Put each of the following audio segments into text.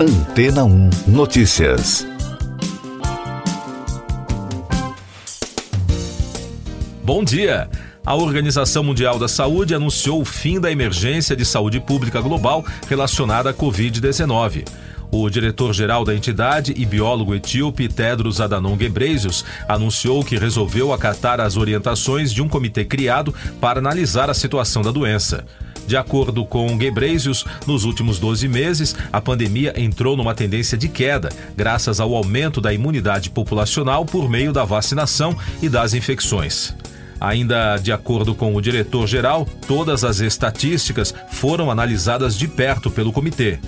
Antena 1 Notícias. Bom dia! A Organização Mundial da Saúde anunciou o fim da emergência de saúde pública global relacionada à Covid-19. O diretor-geral da entidade e biólogo etíope Tedros Adhanom Ghebreyesus anunciou que resolveu acatar as orientações de um comitê criado para analisar a situação da doença. De acordo com Ghebreyesus, nos últimos 12 meses, a pandemia entrou numa tendência de queda, graças ao aumento da imunidade populacional por meio da vacinação e das infecções. Ainda de acordo com o diretor-geral, todas as estatísticas foram analisadas de perto pelo comitê.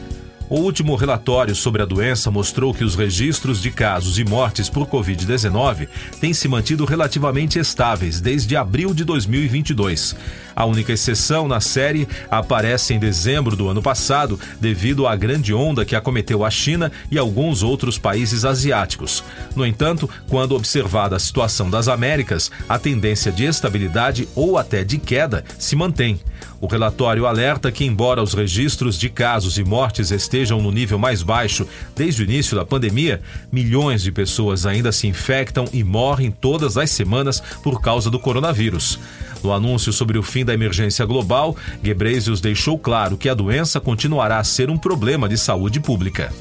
O último relatório sobre a doença mostrou que os registros de casos e mortes por Covid-19 têm se mantido relativamente estáveis desde abril de 2022. A única exceção na série aparece em dezembro do ano passado, devido à grande onda que acometeu a China e alguns outros países asiáticos. No entanto, quando observada a situação das Américas, a tendência de estabilidade ou até de queda se mantém. O relatório alerta que, embora os registros de casos e mortes estejam no nível mais baixo desde o início da pandemia, milhões de pessoas ainda se infectam e morrem todas as semanas por causa do coronavírus. No anúncio sobre o fim da emergência global, Gebrezius deixou claro que a doença continuará a ser um problema de saúde pública.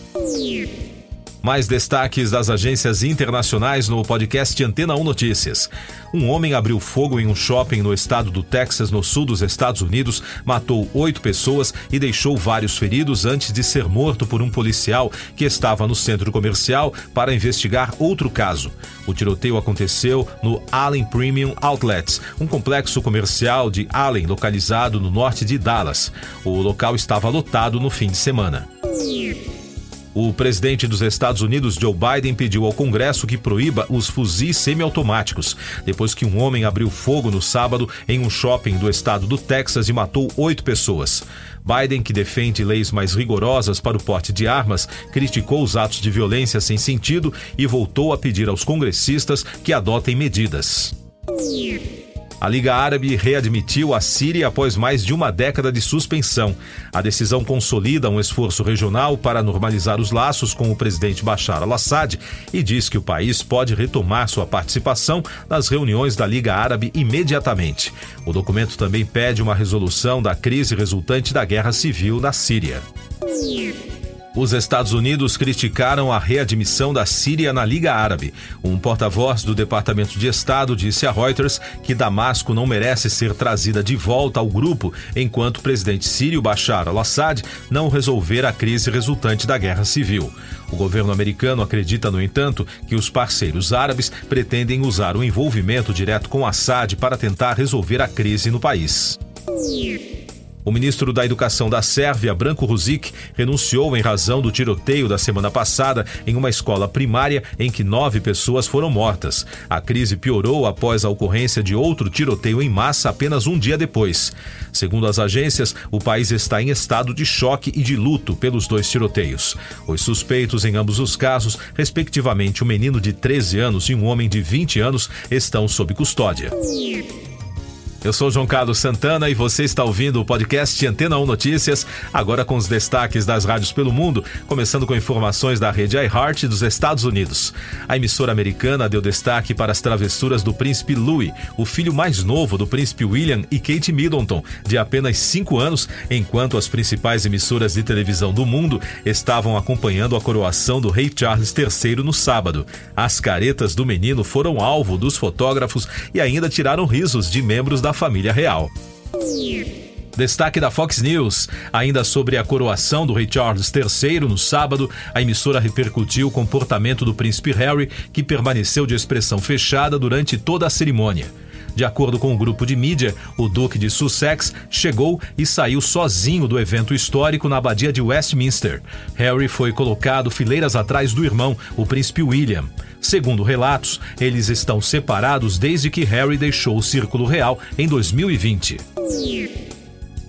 Mais destaques das agências internacionais no podcast Antena 1 Notícias. Um homem abriu fogo em um shopping no estado do Texas, no sul dos Estados Unidos, matou oito pessoas e deixou vários feridos antes de ser morto por um policial que estava no centro comercial para investigar outro caso. O tiroteio aconteceu no Allen Premium Outlets, um complexo comercial de Allen localizado no norte de Dallas. O local estava lotado no fim de semana. O presidente dos Estados Unidos, Joe Biden, pediu ao Congresso que proíba os fuzis semiautomáticos, depois que um homem abriu fogo no sábado em um shopping do estado do Texas e matou oito pessoas. Biden, que defende leis mais rigorosas para o porte de armas, criticou os atos de violência sem sentido e voltou a pedir aos congressistas que adotem medidas. A Liga Árabe readmitiu a Síria após mais de uma década de suspensão. A decisão consolida um esforço regional para normalizar os laços com o presidente Bashar al-Assad e diz que o país pode retomar sua participação nas reuniões da Liga Árabe imediatamente. O documento também pede uma resolução da crise resultante da guerra civil na Síria. Os Estados Unidos criticaram a readmissão da Síria na Liga Árabe. Um porta-voz do Departamento de Estado disse a Reuters que Damasco não merece ser trazida de volta ao grupo enquanto o presidente sírio Bashar al-Assad não resolver a crise resultante da guerra civil. O governo americano acredita, no entanto, que os parceiros árabes pretendem usar o envolvimento direto com Assad para tentar resolver a crise no país. O ministro da Educação da Sérvia, Branko Ruzic, renunciou em razão do tiroteio da semana passada em uma escola primária em que nove pessoas foram mortas. A crise piorou após a ocorrência de outro tiroteio em massa apenas um dia depois. Segundo as agências, o país está em estado de choque e de luto pelos dois tiroteios. Os suspeitos em ambos os casos, respectivamente um menino de 13 anos e um homem de 20 anos, estão sob custódia. Eu sou João Carlos Santana e você está ouvindo o podcast Antena 1 Notícias, agora com os destaques das rádios pelo mundo, começando com informações da rede iHeart dos Estados Unidos. A emissora americana deu destaque para as travessuras do príncipe Louis, o filho mais novo do príncipe William e Kate Middleton, de apenas 5 anos, enquanto as principais emissoras de televisão do mundo estavam acompanhando a coroação do rei Charles III no sábado. As caretas do menino foram alvo dos fotógrafos e ainda tiraram risos de membros da da família real. Destaque da Fox News. Ainda sobre a coroação do rei Charles III no sábado, a emissora repercutiu o comportamento do príncipe Harry, que permaneceu de expressão fechada durante toda a cerimônia. De acordo com o grupo de mídia, o Duque de Sussex chegou e saiu sozinho do evento histórico na abadia de Westminster. Harry foi colocado fileiras atrás do irmão, o príncipe William. Segundo relatos, eles estão separados desde que Harry deixou o Círculo Real em 2020.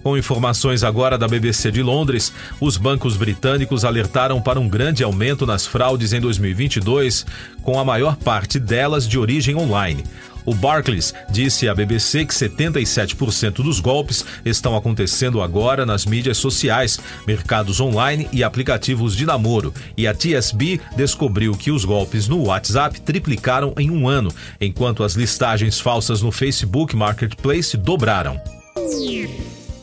Com informações agora da BBC de Londres, os bancos britânicos alertaram para um grande aumento nas fraudes em 2022, com a maior parte delas de origem online. O Barclays disse à BBC que 77% dos golpes estão acontecendo agora nas mídias sociais, mercados online e aplicativos de namoro. E a TSB descobriu que os golpes no WhatsApp triplicaram em um ano, enquanto as listagens falsas no Facebook Marketplace dobraram.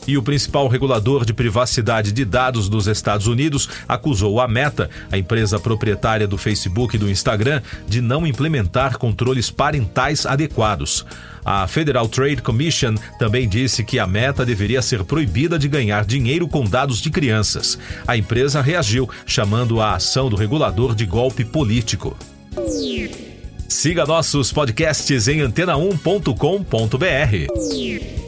E o principal regulador de privacidade de dados dos Estados Unidos acusou a Meta, a empresa proprietária do Facebook e do Instagram, de não implementar controles parentais adequados. A Federal Trade Commission também disse que a Meta deveria ser proibida de ganhar dinheiro com dados de crianças. A empresa reagiu, chamando a ação do regulador de golpe político. Siga nossos podcasts em antena1.com.br.